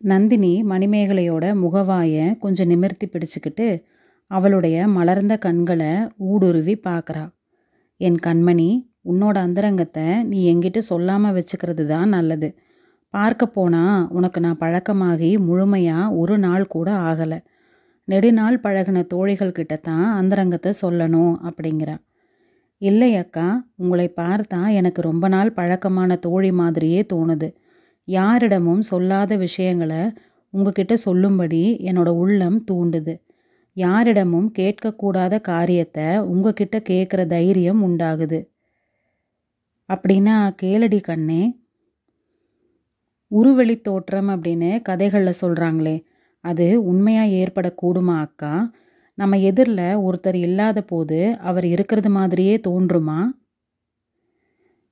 நந்தினி மணிமேகலையோட முகவாயை கொஞ்சம் நிமிர்த்தி பிடிச்சுக்கிட்டு அவளுடைய மலர்ந்த கண்களை ஊடுருவி பார்க்குறா. என் கண்மணி உன்னோட அந்தரங்கத்தை நீ எங்கிட்ட சொல்லாமல் வச்சுக்கிறது தான் நல்லது. பார்க்க போனால் உனக்கு நான் பழக்கமாகி முழுமையாக ஒரு நாள் கூட ஆகலை. நெடுநாள் பழகின தோழிகள் கிட்ட தான் அந்தரங்கத்தை சொல்லணும் அப்படிங்கிறா. இல்லை அக்கா உங்களை பார்த்தா எனக்கு ரொம்ப நாள் பழக்கமான தோழி மாதிரியே தோணுது. யாரிடமும் சொல்லாத விஷயங்களை உங்ககிட்ட சொல்லும்படி என்னோட உள்ளம் தூண்டுது. யாரிடமும் கேட்கக்கூடாத காரியத்தை உங்ககிட்ட கேட்குற தைரியம் உண்டாகுது. அப்படின்னா கேளடி கண்ணே. உருவெளி தோற்றம் அப்படின்னு கதைகளில் சொல்கிறாங்களே அது உண்மையாக ஏற்படக்கூடுமா அக்கா? நம்ம எதிரில் ஒருத்தர் இல்லாத போது அவர் இருக்கிறது மாதிரியே தோன்றுமா?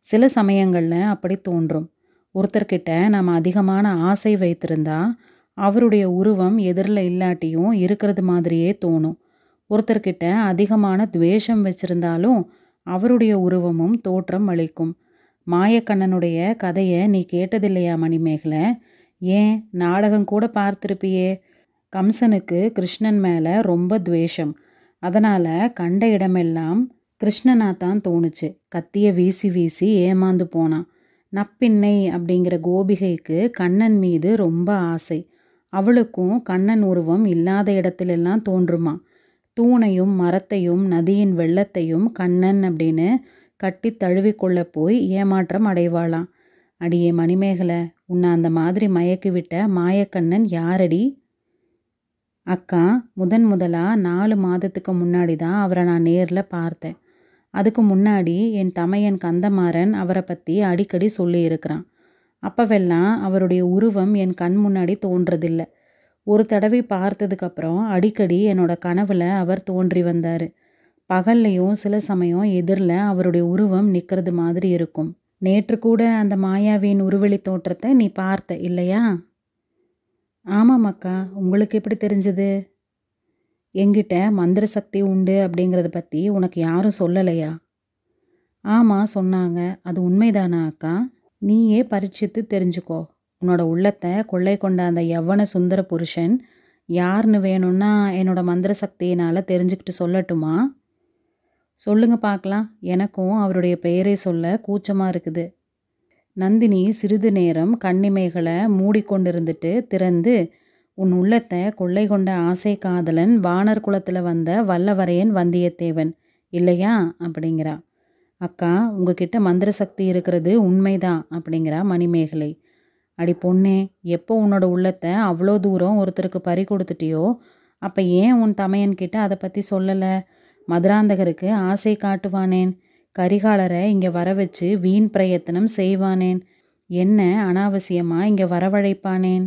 சில சமயங்களில் அப்படி தோன்றும். ஒருத்தர்கிட்ட நம்ம அதிகமான ஆசை வைத்திருந்தா அவருடைய உருவம் எதிரில் இல்லாட்டியும் இருக்கிறது மாதிரியே தோணும். ஒருத்தர்கிட்ட அதிகமான துவேஷம் வச்சிருந்தாலும் அவருடைய உருவமும் தோற்றம் அளிக்கும். மாயக்கண்ணனுடைய கதையை நீ கேட்டதில்லையா மணிமேகலை? ஏன்? நாடகம் கூட பார்த்துருப்பியே. கம்சனுக்கு கிருஷ்ணன் மேலே ரொம்ப துவேஷம். அதனால் கண்ட இடமெல்லாம் கிருஷ்ணனா தான் தோணுச்சு. கத்தியை வீசி வீசி ஏமாந்து போனான். நப்பின்னை அப்படிங்கிற கோபிகைக்கு கண்ணன் மீது ரொம்ப ஆசை. அவளுக்கும் கண்ணன் உருவம் இல்லாத இடத்திலெல்லாம் தோன்றுமா? தூணையும் மரத்தையும் நதியின் வெள்ளத்தையும் கண்ணன் அப்படின்னு கட்டி தழுவிக்கொள்ள போய் ஏமாற்றம் அடைவாளாம். அடியே மணிமேகலை உன்னை அந்த மாதிரி மயக்கி விட்ட மாயக்கண்ணன் யாரடி? அக்கா முதன் முதலாக நாலு மாதத்துக்கு முன்னாடி தான் அவரை நான் நேரில் பார்த்தேன். அதுக்கு முன்னாடி என் தமையன் கந்தமாறன் அவரை பற்றி அடிக்கடி சொல்லியிருக்கிறான். அப்பவெல்லாம் அவருடைய உருவம் என் கண் முன்னாடி தோன்றதில்லை. ஒரு தடவை பார்த்ததுக்கப்புறம் அடிக்கடி என்னோட கனவில் அவர் தோன்றி வந்தார். பகல்லையும் சில சமயம் எதிரில் அவருடைய உருவம் நிற்கிறது மாதிரி இருக்கும். நேற்று கூட அந்த மாயாவின் உருவெளி தோற்றத்தை நீ பார்த்த இல்லையா? ஆமாம் அக்கா உங்களுக்கு எப்படி தெரிஞ்சது? எங்கிட்ட மந்திர சக்தி உண்டு அப்படிங்கிறத பற்றி உனக்கு யாரும் சொல்லலையா? ஆமாம் சொன்னாங்க. அது உண்மைதானா அக்கா? நீயே பரீட்சித்து தெரிஞ்சுக்கோ. உன்னோட உள்ளத்தை கொள்ளை கொண்ட அந்த எவ்வன சுந்தர புருஷன் யாருன்னு வேணும்னா என்னோட மந்திர சக்தியினால் தெரிஞ்சுக்கிட்டு சொல்லட்டுமா? சொல்லுங்க பார்க்கலாம் எனக்கும் அவருடைய பெயரை சொல்ல கூச்சமாக இருக்குது. நந்தினி சிறிது நேரம் கண்ணிமைகளை மூடிக்கொண்டிருந்துட்டு திறந்து உன் உள்ளத்தை கொள்ளை கொண்ட ஆசை காதலன் வானர் குலத்தில் வந்த வல்லவரையன் வந்தியத்தேவன். இல்லையா? அப்படிங்கிறா. அக்கா உங்ககிட்ட மந்திர சக்தி இருக்கிறது உண்மைதான் அப்படிங்கிறா மணிமேகலை. அடி பொண்ணே எப்போ உன்னோட உள்ளத்தை அவ்வளோ தூரம் ஒருத்தருக்கு பறி கொடுத்துட்டியோ அப்போ ஏன் உன் தமையன்கிட்ட அதை பற்றி சொல்லலை? மதுராந்தகருக்கு ஆசை காட்டுவானேன். கரிகாலரை இங்கே வர வச்சு வீண் பிரயத்தனம் செய்வானேன். என்ன அனாவசியமாக இங்கே வரவழைப்பானேன்?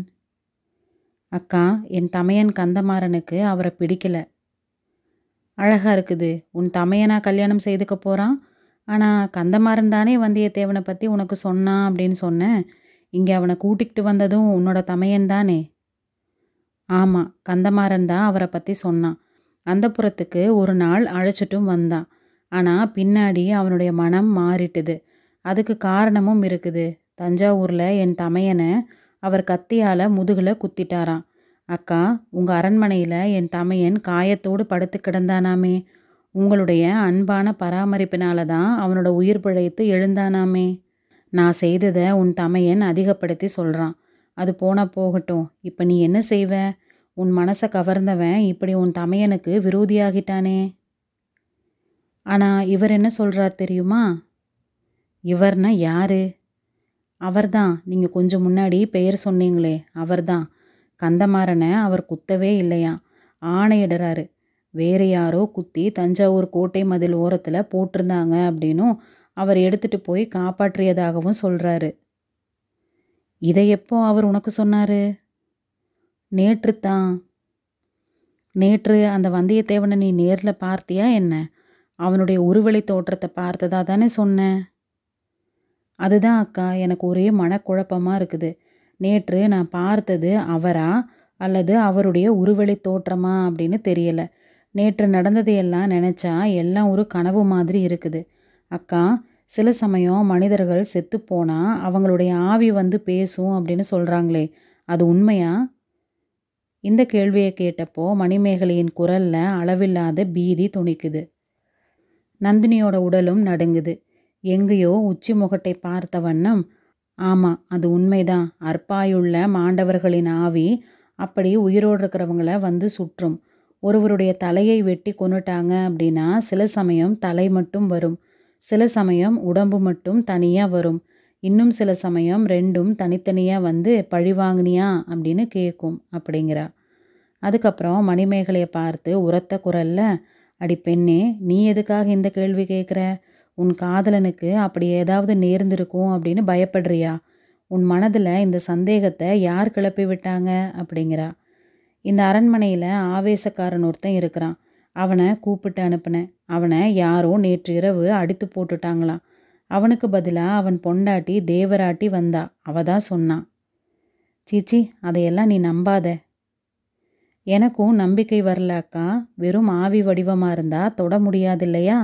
அக்கா என் தமையன் கந்தமாறனுக்கு அவரை பிடிக்கல. அழகா இருக்குது. உன் தமையனா கல்யாணம் செய்துக்க போகிறான் ஆனால் கந்தமாறன் தானே வந்தியத்தேவனை பற்றி உனக்கு சொன்னான் அப்படின்னு சொன்னேன். இங்கே அவனை கூட்டிகிட்டு வந்ததும் உன்னோட தமையன் தானே. ஆமாம் கந்தமாறன் தான் அவரை பற்றி சொன்னான். அந்த புறத்துக்கு ஒரு நாள் அழைச்சிட்டும் வந்தான். ஆனால் பின்னாடி அவனுடைய மனம் மாறிட்டுது. அதுக்கு காரணமும் இருக்குது. தஞ்சாவூரில் என் தமையனை அவர் கத்தியால் முதுகில் குத்திட்டாராம். அக்கா உங்கள் அரண்மனையில் என் தமையன் காயத்தோடு படுத்து கிடந்தானாமே. உங்களுடைய அன்பான பராமரிப்பினால தான் அவனோட உயிர் பிழைத்து எழுந்தானாமே. நான் செய்ததை உன் தமையன் அதிகப்படுத்தி சொல்கிறான் அது போனால் போகட்டும். இப்போ நீ என்ன செய்வ? உன் மனசை கவர்ந்தவன் இப்படி உன் தமையனுக்கு விரோதியாகிட்டானே. ஆனால் இவர் என்ன சொல்கிறார் தெரியுமா? இவர்னா யாரு? அவர்தான். நீங்கள் கொஞ்சம் முன்னாடி பெயர் சொன்னீங்களே அவர்தான். கந்தமாறனை அவர் குத்தவே இல்லையா? ஆணையிடுறாரு வேறு யாரோ குத்தி தஞ்சாவூர் கோட்டை மதில் ஓரத்தில் போட்டிருந்தாங்க அப்படின்னும் அவர் எடுத்துகிட்டு போய் காப்பாற்றியதாகவும் சொல்கிறாரு இதை எப்போ அவர் உனக்கு சொன்னாரு? நேற்று தான் நேற்று அந்த வந்தியத்தேவனை நீ நேரில் பார்த்தியா என்ன? அவனுடைய உருவெளி தோற்றத்தை பார்த்ததா தானே சொன்னேன் அதுதான் அக்கா எனக்கு ஒரே மனக்குழப்பமாக இருக்குது. நேற்று நான் பார்த்தது அவரா அல்லது அவருடைய உருவெளி தோற்றமா அப்படின்னு தெரியல. நேற்று நடந்ததையெல்லாம் நினச்சா எல்லாம் ஒரு கனவு மாதிரி இருக்குது. அக்கா சில சமயம் மனிதர்கள் செத்து போனால் அவங்களுடைய ஆவி வந்து பேசும் அப்படின்னு சொல்கிறாங்களே அது உண்மையா? இந்த கேள்வியை கேட்டப்போ மணிமேகலையின் குரலில் அளவில்லாத பீதி துணிக்குது. நந்தினியோட உடலும் நடுங்குது. எங்கேயோ உச்சி முகட்டை பார்த்த வண்ணம் ஆமாம் அது உண்மைதான். அற்பாயுள்ள மாண்டவர்களின் ஆவி அப்படி உயிரோடு இருக்கிறவங்கள வந்து சுற்றும். ஒருவருடைய தலையை வெட்டி கொண்டுட்டாங்க அப்படின்னா சில சமயம் தலை மட்டும் வரும். சில சமயம் உடம்பு மட்டும் தனியாக வரும். இன்னும் சில சமயம் ரெண்டும் தனித்தனியாக வந்து பழி வாங்கினியா அப்படின்னு கேட்கும் அப்படிங்கிறா. அதுக்கப்புறம் மணிமேகலையை பார்த்து உரத்த குரல்ல அடி பெண்ணே நீ எதுக்காக இந்த கேள்வி கேட்குற? உன் காதலனுக்கு அப்படி ஏதாவது நேர்ந்திருக்கும் அப்படின்னு பயப்படுறியா? உன் மனதில் இந்த சந்தேகத்தை யார் கிளப்பி விட்டாங்க? அப்படிங்கிறா. இந்த அரண்மனையில் ஆவேசக்காரன் ஒருத்தன் இருக்கிறான். அவனை கூப்பிட்டு அனுப்புனேன். அவனை யாரோ நேற்று இரவு அடித்து போட்டுட்டாங்களாம். அவனுக்கு பதிலாக அவன் பொண்டாட்டி தேவராட்டி வந்தா. அவ தான் சொன்னான் சீச்சி அதையெல்லாம் நீ நம்பாத. எனக்கும் நம்பிக்கை வரல அக்கா. வெறும் ஆவி வடிவமாக இருந்தால் தொட முடியாது இல்லையா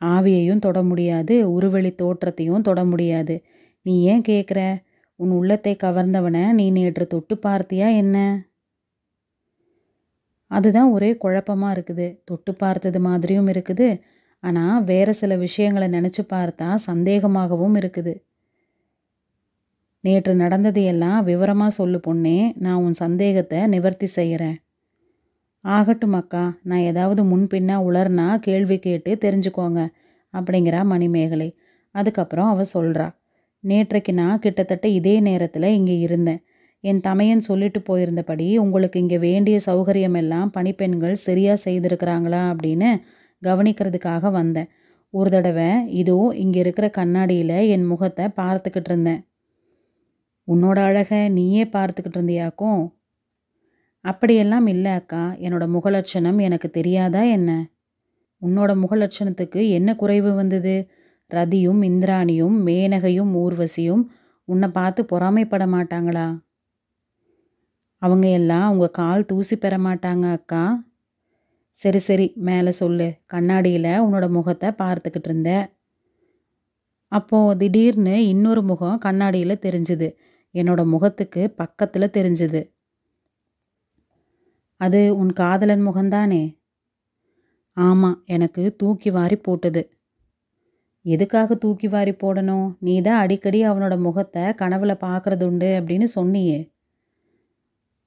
ஆவியையும் தொட முடியாது உருவெளி தோற்றத்தையும் தொட முடியாது. நீ ஏன் கேட்குற உன் உள்ளத்தை கவர்ந்தவனை நீ நேற்று தொட்டு பார்த்தியா என்ன? அதுதான் ஒரே குழப்பமாக இருக்குது. தொட்டு பார்த்தது மாதிரியும் இருக்குது. ஆனால் வேறு சில விஷயங்களை நினச்சி பார்த்தா சந்தேகமாகவும் இருக்குது. நேற்று நடந்ததையெல்லாம் விவரமாக சொல்லு பொண்ணே. நான் உன் சந்தேகத்தை நிவர்த்தி செய்கிறேன் ஆகட்டும் அக்கா நான் ஏதாவது முன்பின்னா உளர்னா கேள்வி கேட்டு தெரிஞ்சுக்கோங்க அப்படிங்கிறா மணிமேகலை. அதுக்கப்புறம் அவ சொல்கிறா நேற்றைக்கு நான் கிட்டத்தட்ட இதே நேரத்தில் இங்கே இருந்தேன். என் தமையன் சொல்லிட்டு போயிருந்தபடி உங்களுக்கு இங்கே வேண்டிய சௌகரியம் எல்லாம் பணிப்பெண்கள் சரியாக செய்திருக்கிறாங்களா? அப்படின்னு கவனிக்கிறதுக்காக வந்தேன். ஒரு தடவை இதோ இங்கே இருக்கிற கண்ணாடியில் என் முகத்தை பார்த்துக்கிட்டு இருந்தேன். உன்னோட அழகை நீயே பார்த்துக்கிட்டு இருந்தியாக்கும். அப்படியெல்லாம் இல்லை அக்கா. என்னோட முகலட்சணம் எனக்கு தெரியாதா என்ன? உன்னோட முகலட்சணத்துக்கு என்ன குறைவு வந்தது? ரதியும் இந்திராணியும் மேனகையும் ஊர்வசியும் உன்னை பார்த்து பொறாமைப்பட மாட்டாங்களா? அவங்க எல்லாம் உங்கள் கால் தூசி பெற மாட்டாங்க அக்கா. சரி சரி மேலே சொல்லு. கண்ணாடியில் உன்னோட முகத்தை பார்த்துக்கிட்டு இருந்த. அப்போது திடீர்னு இன்னொரு முகம் கண்ணாடியில் தெரிஞ்சுது. என்னோட முகத்துக்கு பக்கத்தில் தெரிஞ்சுது. அது உன் காதலன் முகம்தானே ஆமாம் எனக்கு தூக்கி வாரி போட்டது. எதுக்காக தூக்கி வாரி போடணும்? நீ தான் அடிக்கடி அவனோட முகத்தை கனவுல பார்க்கறது உண்டு அப்படின்னு சொன்னியே.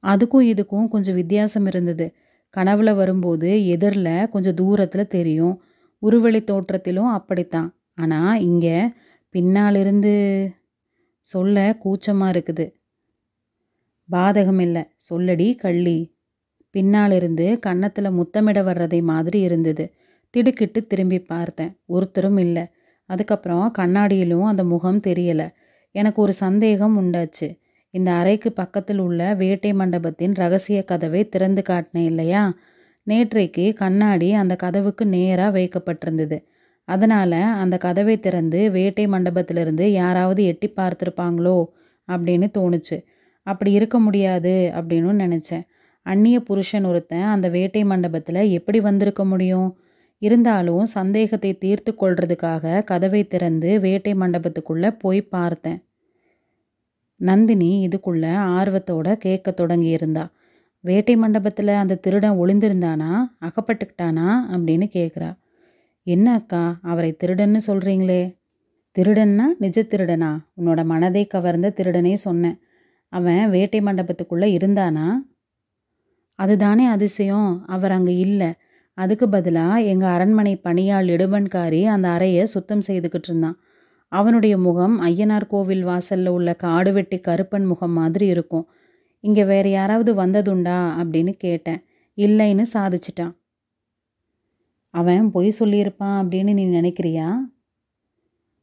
அதுக்கும் இதுக்கும் கொஞ்சம் வித்தியாசம் இருந்தது. கனவுல வரும்போது எதிரில் கொஞ்சம் தூரத்தில் தெரியும். உருவெளி தோற்றத்திலும் அப்படித்தான். ஆனால் இங்கே பின்னாலிருந்து சொல்ல கூச்சமாக இருக்குது. பாதகம் இல்லை சொல்லடி கள்ளி. பின்னாலிருந்து கன்னத்தில் முத்தமிட வர்றதை மாதிரி இருந்தது. திடுக்கிட்டு திரும்பி பார்த்தேன். ஒருத்தரும் இல்லை. அதுக்கப்புறம் கண்ணாடியிலும் அந்த முகம் தெரியலை. எனக்கு ஒரு சந்தேகம் உண்டாச்சு. இந்த அறைக்கு பக்கத்தில் உள்ள வேட்டை மண்டபத்தின் ரகசிய கதவை திறந்து காட்டினேன் இல்லையா? நேற்றைக்கு கண்ணாடி அந்த கதவுக்கு நேராக வைக்கப்பட்டிருந்தது. அதனால் அந்த கதவை திறந்து வேட்டை மண்டபத்திலிருந்து யாராவது எட்டி பார்த்துருப்பாங்களோ அப்படின்னு தோணுச்சு. அப்படி இருக்க முடியாது அப்படின்னு நினச்சேன். அந்நிய புருஷன் ஒருத்தன் அந்த வேட்டை மண்டபத்தில் எப்படி வந்திருக்க முடியும்? இருந்தாலும் சந்தேகத்தை தீர்த்து கொள்றதுக்காக கதவை திறந்து வேட்டை மண்டபத்துக்குள்ளே போய் பார்த்தேன். நந்தினி இதுக்குள்ள ஆர்வத்தோட கேட்க தொடங்கி இருந்தா வேட்டை மண்டபத்தில் அந்த திருடன் ஒளிந்திருந்தானா? அகப்பட்டுக்கிட்டானா? அப்படின்னு கேட்குறா என்ன அக்கா அவரை திருடன்னு சொல்கிறீங்களே திருடன்னா நிஜ திருடனா? உன்னோட மனதை கவர்ந்த திருடனே சொன்னேன். அவன் வேட்டை மண்டபத்துக்குள்ளே இருந்தானா? அதுதானே அதிசயம். அவர் அங்கே இல்லை. அதுக்கு பதிலாக எங்கள் அரண்மனை பணியாள் இடுபன்காரி அந்த அறையை சுத்தம் செய்துக்கிட்டு இருந்தான். அவனுடைய முகம் ஐயனார் கோவில் வாசலில் உள்ள காடு வெட்டி கருப்பன் முகம் மாதிரி இருக்கும். இங்கே வேற யாராவது வந்ததுண்டா அப்படின்னு கேட்டேன். இல்லைன்னு சாதிச்சிட்டான். அவன் பொய் சொல்லியிருப்பான் அப்படின்னு நீ நினைக்கிறியா?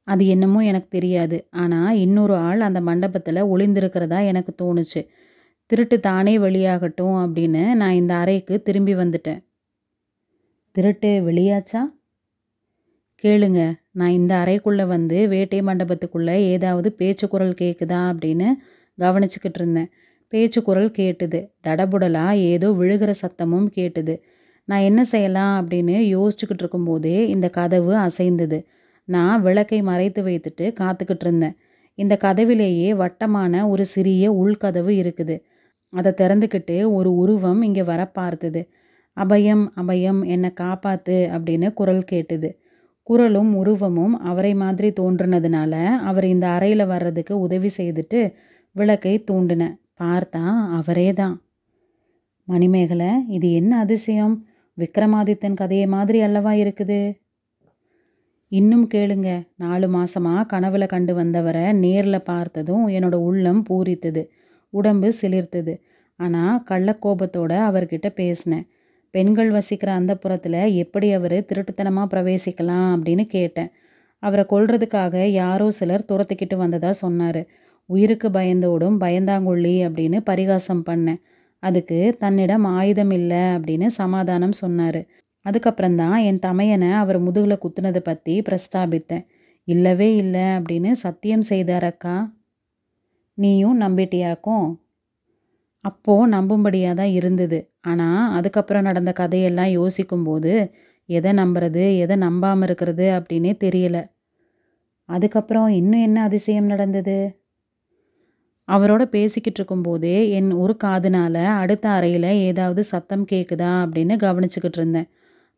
அது என்னமோ எனக்கு தெரியாது. ஆனால் இன்னொரு ஆள் அந்த மண்டபத்தில் ஒளிந்திருக்கிறதா எனக்கு தோணுச்சு. திருட்டு தானே வெளியாகட்டும் அப்படின்னு நான் இந்த அறைக்கு திரும்பி வந்துட்டேன். திருட்டு வெளியாச்சா? கேளுங்க நான் இந்த அறைக்குள்ளே வந்து வேட்டை மண்டபத்துக்குள்ளே ஏதாவது பேச்சு குரல் கேட்குதா அப்படின்னு கவனிச்சுக்கிட்டு இருந்தேன். பேச்சு குரல் கேட்டுது தடபுடலாக ஏதோ விழுகிற சத்தமும் கேட்டுது. நான் என்ன செய்யலாம் அப்படின்னு யோசிச்சுக்கிட்டு இருக்கும்போதே இந்த கதவு அசைந்தது. நான் விளக்கை மறைத்து வைத்துட்டு காத்துக்கிட்டு இருந்தேன். இந்த கதவிலேயே வட்டமான ஒரு சிறிய உள்கதவு இருக்குது. அதை திறந்துக்கிட்டு ஒரு உருவம் இங்கே வர பார்த்தது. அபயம் அபயம் என்னை காப்பாத்து அப்படின்னு குரல் கேட்டுது. குரலும் உருவமும் அவரை மாதிரி தோன்றுனதுனால அவர் இந்த அறையில் வர்றதுக்கு உதவி செய்துட்டு விளக்கை தூண்டினேன் பார்த்தா அவரே தான். மணிமேகலை இது என்ன அதிசயம்? விக்ரமாதித்தன் கதையை மாதிரி அல்லவா இருக்குது? இன்னும் கேளுங்க. நாலு மாசமா கனவுல கண்டு வந்தவரை நேரில் பார்த்ததும் என்னோட உள்ளம் பூரித்தது. உடம்பு சிலிர்த்தது. ஆனால் கள்ளக்கோபத்தோட அவர்கிட்ட பேசினேன். பெண்கள் வசிக்கிற அந்த புறத்தில் எப்படி அவர் திருட்டுத்தனமாக பிரவேசிக்கலாம்? அப்படின்னு கேட்டேன். அவரை கொல்றதுக்காக யாரோ சிலர் துரத்திக்கிட்டு வந்ததாக சொன்னார். உயிருக்கு பயந்தோடும் பயந்தாங்கொள்ளி அப்படின்னு பரிகாசம் பண்ணேன். அதுக்கு தன்னிடம் ஆயுதம் இல்லை அப்படின்னு சமாதானம் சொன்னார். அதுக்கப்புறம்தான் என் தமையனை அவர் முதுகில் குத்துனதை பற்றி பிரஸ்தாபித்தேன். இல்லவே இல்லை அப்படின்னு சத்தியம் செய்தார் அக்கா. நீயும் நம்பிட்டியாக்கும். அப்போது நம்பும்படியாக தான் இருந்தது. ஆனால் அதுக்கப்புறம் நடந்த கதையெல்லாம் யோசிக்கும்போது எதை நம்புறது எதை நம்பாமல் இருக்கிறது அப்படின்னே தெரியல. அதுக்கப்புறம் இன்னும் என்ன அதிசயம் நடந்தது? அவரோட பேசிக்கிட்டு இருக்கும்போதே என் ஒரு காதுனால் அடுத்த அறையில் ஏதாவது சத்தம் கேட்குதா அப்படின்னு கவனிச்சுக்கிட்டு இருந்தேன்.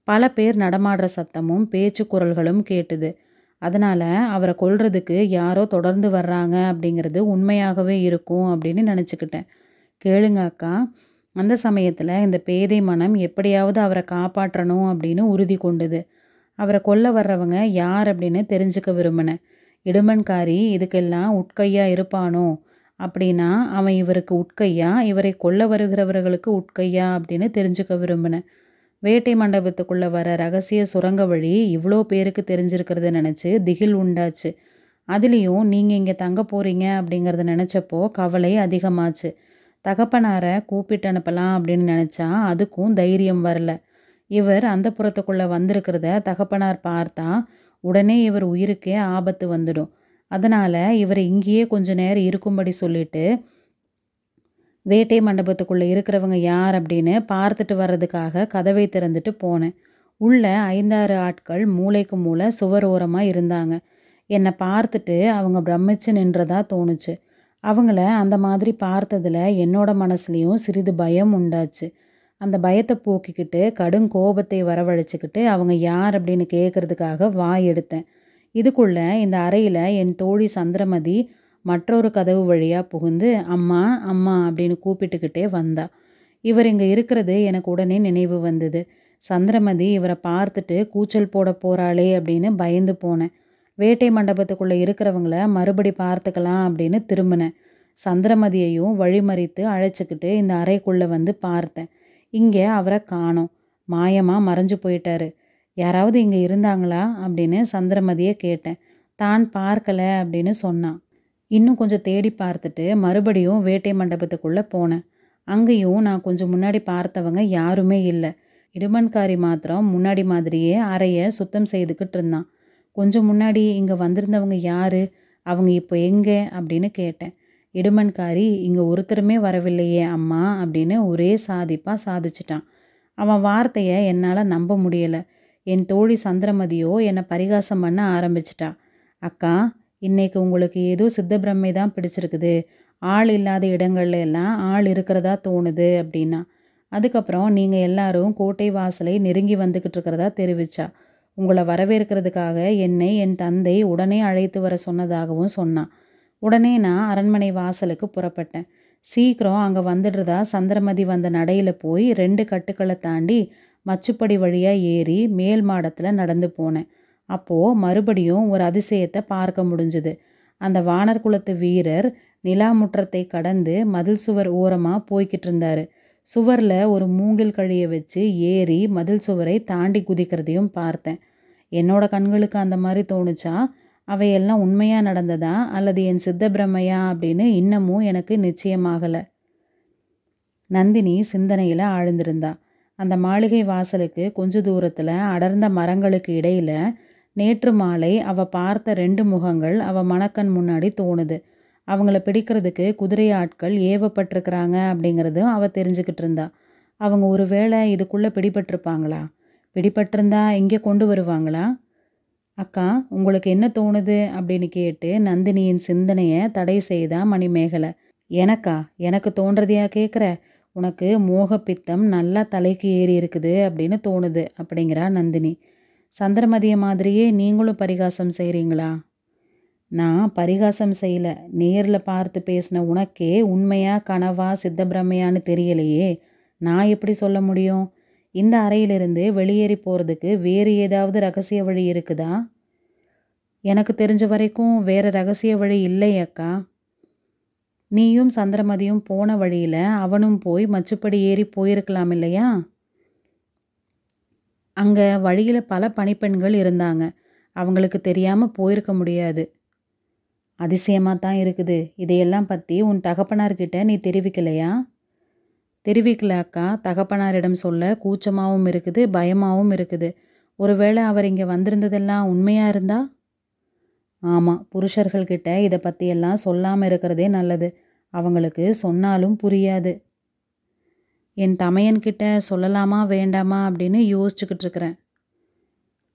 பல பேர் நடமாடுற சத்தமும் பேச்சு குரல்களும் கேட்டுது. அதனால் அவரை கொல்றதுக்கு யாரோ தொடர்ந்து வர்றாங்க அப்படிங்கிறது உண்மையாகவே இருக்கும் அப்படின்னு நினச்சிக்கிட்டேன். கேளுங்க அக்கா அந்த சமயத்தில் இந்த பேதை மனம் எப்படியாவது அவரை காப்பாற்றணும் அப்படின்னு உறுதி கொண்டுது. அவரை கொல்ல வர்றவங்க யார் அப்படின்னு தெரிஞ்சுக்க விரும்பினேன். இடுமன்காரி இதுக்கெல்லாம் உட்கையா இருப்பானோ? அப்படின்னா அவன் இவருக்கு உட்கையா இவரை கொல்ல வருகிறவர்களுக்கு உட்கையா? அப்படின்னு தெரிஞ்சுக்க விரும்பினேன். வேட்டை மண்டபத்துக்குள்ளே வர ரகசிய சுரங்க வழி இவ்வளோ பேருக்கு தெரிஞ்சிருக்கிறத நினச்சி திகில் உண்டாச்சு. அதுலேயும் நீங்கள் இங்கே தங்க போகிறீங்க அப்படிங்கிறத நினச்சப்போ கவலை அதிகமாச்சு. தகப்பனாரை கூப்பிட்டு அனுப்பலாம் அப்படின்னு நினச்சா அதுக்கும் தைரியம் வரல. இவர் அந்த புறத்துக்குள்ளே வந்திருக்கிறத தகப்பனார் பார்த்தா உடனே இவர் உயிருக்கே ஆபத்து வந்துடும். அதனால் இவர் இங்கேயே கொஞ்ச நேரம் இருக்கும்படி சொல்லிட்டு வேட்டை மண்டபத்துக்குள்ளே இருக்கிறவங்க யார் அப்படின்னு பார்த்துட்டு வர்றதுக்காக கதவை திறந்துட்டு போனேன். உள்ளே ஐந்தாறு ஆட்கள் மூளைக்கு மூளை சுவர் ஓரமாக இருந்தாங்க. என்னை பார்த்துட்டு அவங்க பிரமிச்சு நின்றதா தோணுச்சு. அவங்கள அந்த மாதிரி பார்த்ததில் என்னோட மனசுலேயும் சிறிது பயம் உண்டாச்சு. அந்த பயத்தை போக்கிக்கிட்டு கடும் கோபத்தை வரவழைச்சிக்கிட்டு அவங்க யார் அப்படின்னு கேட்குறதுக்காக வாய் எடுத்தேன். இதுக்குள்ளே இந்த அறையில் என் தோழி சந்திரமதி மற்றொரு கதவு வழியாக புகுந்து அம்மா அம்மா அப்படின்னு கூப்பிட்டுக்கிட்டே வந்தா. இவர் இங்கே இருக்கிறது எனக்கு உடனே நினைவு வந்தது. சந்திரமதி இவரை பார்த்துட்டு கூச்சல் போட போகிறாளே அப்படின்னு பயந்து போனேன். வேட்டை மண்டபத்துக்குள்ளே இருக்கிறவங்கள மறுபடி பார்த்துக்கலாம் அப்படின்னு திரும்பினேன். சந்திரமதியையும் வழிமறித்து அழைச்சிக்கிட்டு இந்த அறைக்குள்ளே வந்து பார்த்தேன். இங்கே அவரை காணோம். மாயமாக மறைஞ்சு போயிட்டாரு. யாராவது இங்கே இருந்தாங்களா? அப்படின்னு சந்திரமதியை கேட்டேன். தான் பார்க்கலை அப்படின்னு சொன்னான். இன்னும் கொஞ்சம் தேடி பார்த்துட்டு மறுபடியும் வேட்டை மண்டபத்துக்குள்ளே போனேன். அங்கேயும் நான் கொஞ்சம் முன்னாடி பார்த்தவங்க யாருமே இல்லை. இடுமன்காரி மாத்திரம் முன்னாடி மாதிரியே அறையை சுத்தம் செய்துக்கிட்டு இருந்தான். கொஞ்சம் முன்னாடி இங்கே வந்திருந்தவங்க யார்? அவங்க இப்போ எங்கே? அப்படின்னு கேட்டேன். இடுமன்காரி இங்கே ஒருத்தருமே வரவில்லையே அம்மா அப்படின்னு ஒரே சாதிப்பாக சாதிச்சிட்டான். அவன் வார்த்தையை என்னால் நம்ப முடியலை. என் தோழி சந்திரமதியோ என்னை பரிகாசம் பண்ண ஆரம்பிச்சிட்டா. அக்கா இன்றைக்கு உங்களுக்கு ஏதோ சித்த பிரம்மை தான் பிடிச்சிருக்குது. ஆள் இல்லாத இடங்கள்ல எல்லாம் ஆள் இருக்கிறதா தோணுது அப்படின்னா அதுக்கப்புறம் நீங்கள் எல்லாரும் கோட்டை வாசலை நெருங்கி வந்துக்கிட்டு இருக்கிறதா தெரிவிச்சா உங்களை வரவேற்கிறதுக்காக என்னை என் தந்தை உடனே அழைத்து வர சொன்னதாகவும் சொன்னான். உடனே நான் அரண்மனை வாசலுக்கு புறப்பட்டேன். சீக்கிரம் அங்கே வந்துடுறதா சந்திரமதி வந்த நடையில் போய் ரெண்டு கட்டுக்களை தாண்டி மச்சுப்படி வழியாக ஏறி மேல் மாடத்தில் நடந்து போனேன். அப்போது மறுபடியும் ஒரு அதிசயத்தை பார்க்க முடிஞ்சுது. அந்த வானர் குலத்து வீரர் நிலா முற்றத்தை கடந்து மதில் சுவர் ஓரமாக போய்கிட்டு இருந்தார். சுவரில் ஒரு மூங்கில் கழியை வச்சு ஏறி மதில் சுவரை தாண்டி குதிக்கிறதையும் பார்த்தேன். என்னோட கண்களுக்கு அந்த மாதிரி தோணுச்சா? அவையெல்லாம் உண்மையாக நடந்ததா? அல்லது என் சித்த பிரம்மையா அப்படின்னு இன்னமும் எனக்கு நிச்சயமாகலை. நந்தினி சிந்தனையில் ஆழ்ந்திருந்தா. அந்த மாளிகை வாசலுக்கு கொஞ்ச தூரத்தில் அடர்ந்த மரங்களுக்கு இடையில் நேற்று மாலை அவ பார்த்த ரெண்டு முகங்கள் அவ மணக்கண் முன்னாடி தோணுது. அவங்கள பிடிக்கிறதுக்கு குதிரை ஆட்கள் ஏவப்பட்டிருக்கிறாங்க அப்படிங்கிறதும் அவ தெரிஞ்சுக்கிட்டு இருந்தா. அவங்க ஒருவேளை இதுக்குள்ளே பிடிபட்டிருப்பாங்களா? பிடிபட்டிருந்தா இங்கே கொண்டு வருவாங்களா? அக்கா உங்களுக்கு என்ன தோணுது? அப்படின்னு கேட்டு நந்தினியின் சிந்தனையை தடை செய்தா மணிமேகலை. எனக்கா? எனக்கு தோன்றதையா கேட்குற உனக்கு மோகப்பித்தம் நல்லா தலைக்கு ஏறி இருக்குது அப்படின்னு தோணுது அப்படிங்கிறா நந்தினி. சந்திரமதிய மாதிரியே நீங்களும் பரிகாசம் செய்கிறீங்களா நான் பரிகாசம் செய்யல. நேரில் பார்த்து பேசின உனக்கே உண்மையாக கனவா சித்தப்பிரமையான்னு தெரியலையே. நான் எப்படி சொல்ல முடியும்? இந்த அறையிலிருந்து வெளியேறி போகிறதுக்கு வேறு ஏதாவது ரகசிய வழி இருக்குதா? எனக்கு தெரிஞ்ச வரைக்கும் வேறு ரகசிய வழி இல்லை அக்கா. நீயும் சந்திரமதியும் போன வழியில் அவனும் போய் மச்சுப்படி ஏறி போயிருக்கலாம் இல்லையா? அங்கே வழியில் பல பணிப்பெண்கள் இருந்தாங்க. அவங்களுக்கு தெரியாமல் போயிருக்க முடியாது. அதிசயமாக தான் இருக்குது. இதையெல்லாம் பற்றி உன் தகப்பனார்கிட்ட நீ தெரிவிக்கலையா? தெரிவிக்கல அக்கா தகப்பனாரிடம் சொல்ல கூச்சமாகவும் இருக்குது பயமாகவும் இருக்குது. ஒருவேளை அவர் இங்கே வந்திருந்ததெல்லாம் உண்மையாக இருந்தா? ஆமாம் புருஷர்கள்கிட்ட இதை பற்றியெல்லாம் சொல்லாமல் இருக்கிறதே நல்லது. அவங்களுக்கு சொன்னாலும் புரியாது. என் தமையன்கிட்ட சொல்லலாமா வேண்டாமா அப்படின்னு யோசிச்சுக்கிட்டு இருக்கிறேன்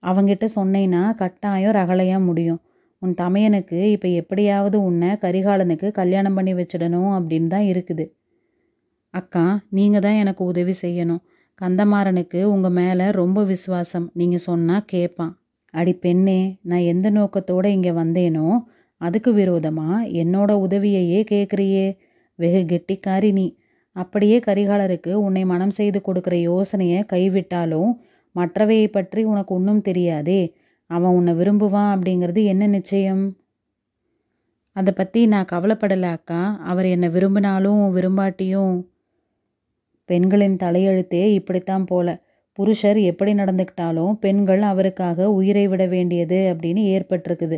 அவங்கிட்ட சொன்னேன்னா கட்டாயம் ரகலையாக முடியும். உன் தமையனுக்கு இப்போ எப்படியாவது உன்னை கரிகாலனுக்கு கல்யாணம் பண்ணி வச்சிடணும் அப்படின்னு தான் இருக்குது. அக்கா நீங்கள் தான் எனக்கு உதவி செய்யணும். கந்தமாறனுக்கு உங்கள் மேலே ரொம்ப விசுவாசம். நீங்கள் சொன்னால் கேட்பான் அடி பெண்ணே நான் எந்த நோக்கத்தோடு இங்கே வந்தேனோ அதுக்கு விரோதமாக என்னோட உதவியையே கேட்குறியே வெகு கெட்டிக்காரி நீ. அப்படியே கரிகாலருக்கு உன்னை மனம் செய்து கொடுக்குற யோசனையை கைவிட்டாலும் மற்றவையை பற்றி உனக்கு ஒன்றும் தெரியாதே. அவன் உன்னை விரும்புவான் அப்படிங்கிறது என்ன நிச்சயம்? அதை பற்றி நான் கவலைப்படலை அக்கா. அவர் என்னை விரும்பினாலும் விரும்பாட்டியும் பெண்களின் தலையெழுத்தே இப்படித்தான் போல. புருஷர் எப்படி நடந்துக்கிட்டாலும் பெண்கள் அவருக்காக உயிரை விட வேண்டியது அப்படின்னு ஏற்பட்டிருக்குது.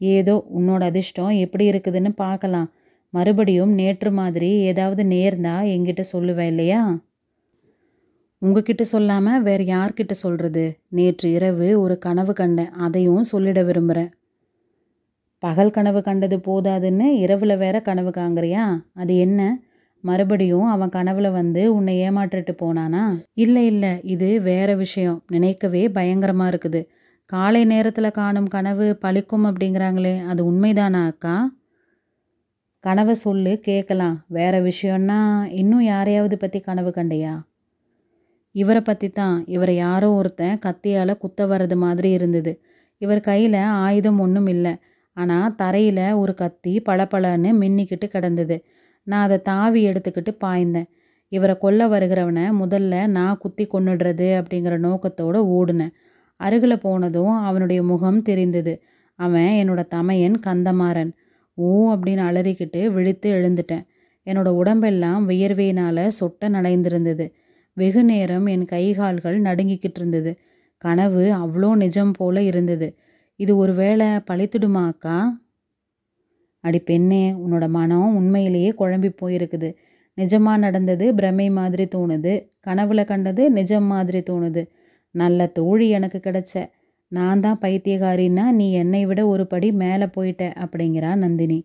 ஏதோ உன்னோட அதிர்ஷ்டம் எப்படி இருக்குதுன்னு பார்க்கலாம். மறுபடியும் நேற்று மாதிரி ஏதாவது நேர்ந்தா என்கிட்ட சொல்லுவேன் இல்லையா? உங்ககிட்ட சொல்லாமல் வேறு யார்கிட்ட சொல்கிறது நேற்று இரவு ஒரு கனவு கண்டேன் அதையும் சொல்லிட விரும்புகிறேன் பகல் கனவு கண்டது போதாதுன்னு இரவில் வேற கனவு காங்கிறியா அது என்ன? மறுபடியும் அவன் கனவுல வந்து உன்னை ஏமாற்றிட்டு போனானா? இல்லை இல்லை இது வேற விஷயம். நினைக்கவே பயங்கரமாக இருக்குது. காலை நேரத்தில் காணும் கனவு பழிக்கும் அப்படிங்கிறாங்களே அது உண்மைதானா அக்கா? கனவை சொல்லு கேட்கலாம் வேறு விஷயம்னா இன்னும் யாரையாவது பற்றி கனவு கண்டையா? இவரை பற்றி தான் இவரை யாரோ ஒருத்தன் கத்தியால் குத்த வர்றது மாதிரி இருந்தது. இவர் கையில் ஆயுதம் ஒன்றும் இல்லை. ஆனால் தரையில் ஒரு கத்தி பளபளன்னு மின்னிக்கிட்டு கிடந்தது. நான் அதை தாவி எடுத்துக்கிட்டு பாய்ந்தேன். இவரை கொல்ல வருகிறவனை முதல்ல நான் குத்தி கொன்னுடுறது அப்படிங்கிற நோக்கத்தோடு ஓடினேன். அருகில் போனதும் அவனுடைய முகம் தெரிந்தது. அவன் என்னோட தமையன் கந்தமாறன். ஓ அப்படின்னு அலறிக்கிட்டு விழித்து எழுந்துட்டேன். என்னோட உடம்பெல்லாம் வியர்வையினால் சொட்ட நனைந்திருந்தது. வெகு நேரம் என் கைகால்கள் நடுங்கிக்கிட்டு இருந்தது. கனவு அவ்வளோ நிஜம் போல இருந்தது. இது ஒரு வேளை பழித்துடுமா அக்கா? அடி பெண்ணே உன்னோட மனம் உண்மையிலேயே குழம்பி போயிருக்குது. நிஜமாக நடந்தது பிரமை மாதிரி தோணுது. கனவுல கண்டது நிஜம் மாதிரி தோணுது. நல்ல தோழி எனக்கு கிடைச்ச. நான் தான் பைத்தியகாரின்னா நீ என்னை விட ஒரு படி மேலே போயிட்ட அப்படிங்கிறா நந்தினி.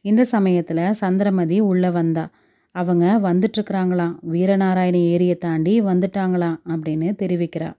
இந்த சமயத்தில் சந்திரமதி உள்ளே வந்தா. அவங்க வந்துட்டுருக்குறாங்களாம் வீரநாராயண ஏரியை தாண்டி வந்துட்டாங்களாம் அப்படின்னு தெரிவிக்கிறா.